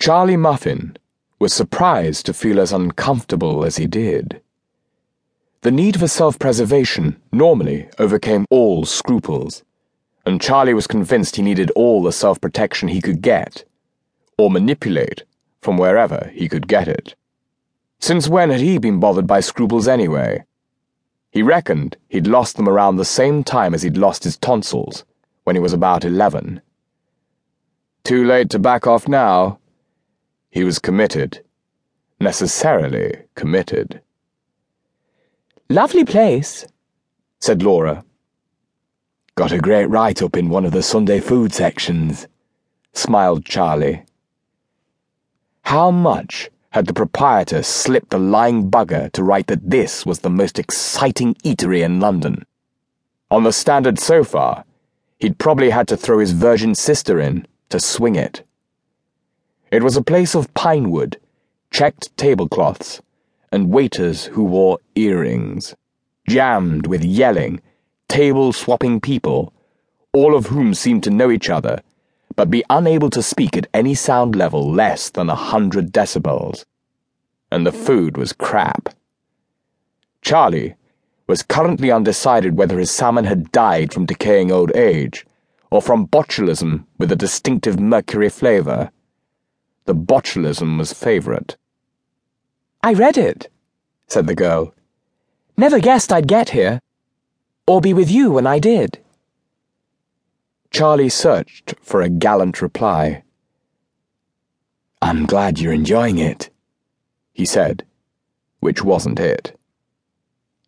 Charlie Muffin was surprised to feel as uncomfortable as he did. The need for self preservation normally overcame all scruples, and Charlie was convinced he needed all the self protection he could get, or manipulate from wherever he could get it. Since when had he been bothered by scruples anyway? He reckoned he'd lost them around the same time as he'd lost his tonsils, when he was about eleven. Too late to back off now. He was committed. Necessarily committed. Lovely place, said Laura. Got a great write up in one of the Sunday food sections, smiled Charlie. How much had the proprietor slipped the lying bugger to write that this was the most exciting eatery in London? On the standard so far, he'd probably had to throw his virgin sister in to swing it. It was a place of pine wood, checked tablecloths, and waiters who wore earrings, jammed with yelling, table swapping people, all of whom seemed to know each other, but be unable to speak at any sound level less than a hundred decibels. And the food was crap. Charlie was currently undecided whether his salmon had died from decaying old age or from botulism with a distinctive mercury flavor. The botulism was favorite. I read it, said the girl. Never guessed I'd get here. Or be with you when I did. Charlie searched for a gallant reply. I'm glad you're enjoying it, he said, which wasn't it.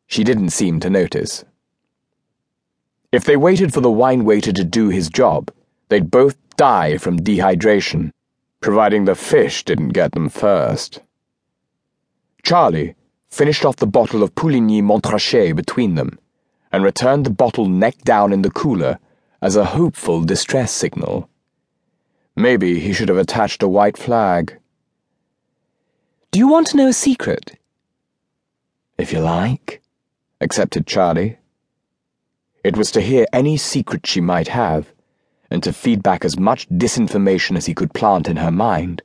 She didn't seem to notice. If they waited for the wine waiter to do his job, they'd both die from dehydration, providing the fish didn't get them first. Charlie finished off the bottle of Puligny Montrachet between them and returned the bottle neck down in the cooler as a hopeful distress signal. Maybe he should have attached a white flag. Do you want to know a secret? If you like, accepted Charlie. It was to hear any secret she might have, and to feed back as much disinformation as he could plant in her mind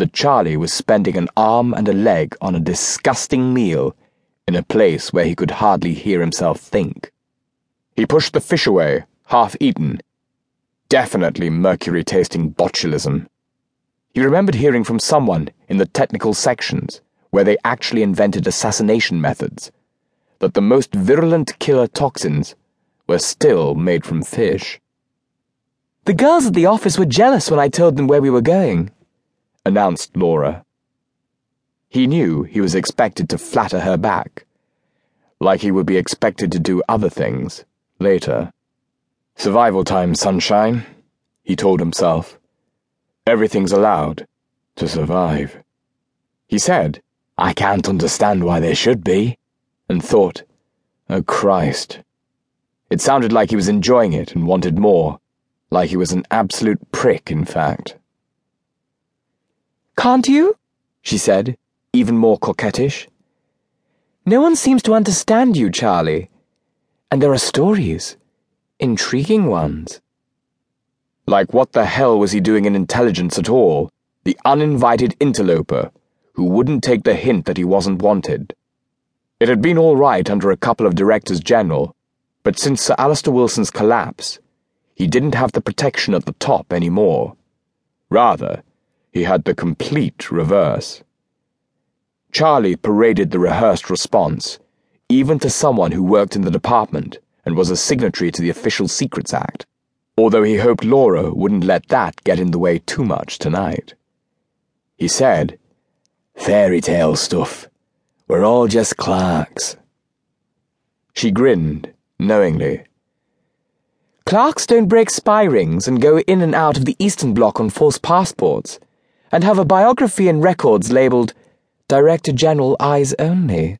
that Charlie was spending an arm and a leg on a disgusting meal in a place where he could hardly hear himself think. He pushed the fish away, half eaten. Definitely mercury tasting botulism. He remembered hearing from someone in the technical sections, where they actually invented assassination methods, that the most virulent killer toxins were still made from fish. The girls at the office were jealous when I told them where we were going announced Laura. He knew he was expected to flatter her back, like he would be expected to do other things later. Survival time, sunshine, he told himself. Everything's allowed to survive. He said, I can't understand why there should be, and thought, Oh Christ. It sounded like he was enjoying it and wanted more, like he was an absolute prick, in fact. Can't you? she said, even more coquettish. No one seems to understand you, Charlie. And there are stories. Intriguing ones. Like what the hell was he doing in intelligence at all? The uninvited interloper who wouldn't take the hint that he wasn't wanted. It had been all right under a couple of directors general, but since Sir Alister Wilson's collapse, he didn't have the protection at the top anymore. Rather, he had the complete reverse. Charlie paraded the rehearsed response, even to someone who worked in the department and was a signatory to the Official Secrets Act, although he hoped Laura wouldn't let that get in the way too much tonight. He said, Fairy tale stuff. We're all just clerks. She grinned, knowingly. Clerks don't break spy rings and go in and out of the Eastern Bloc on false passports and have a biography and records labeled Director General Eyes Only.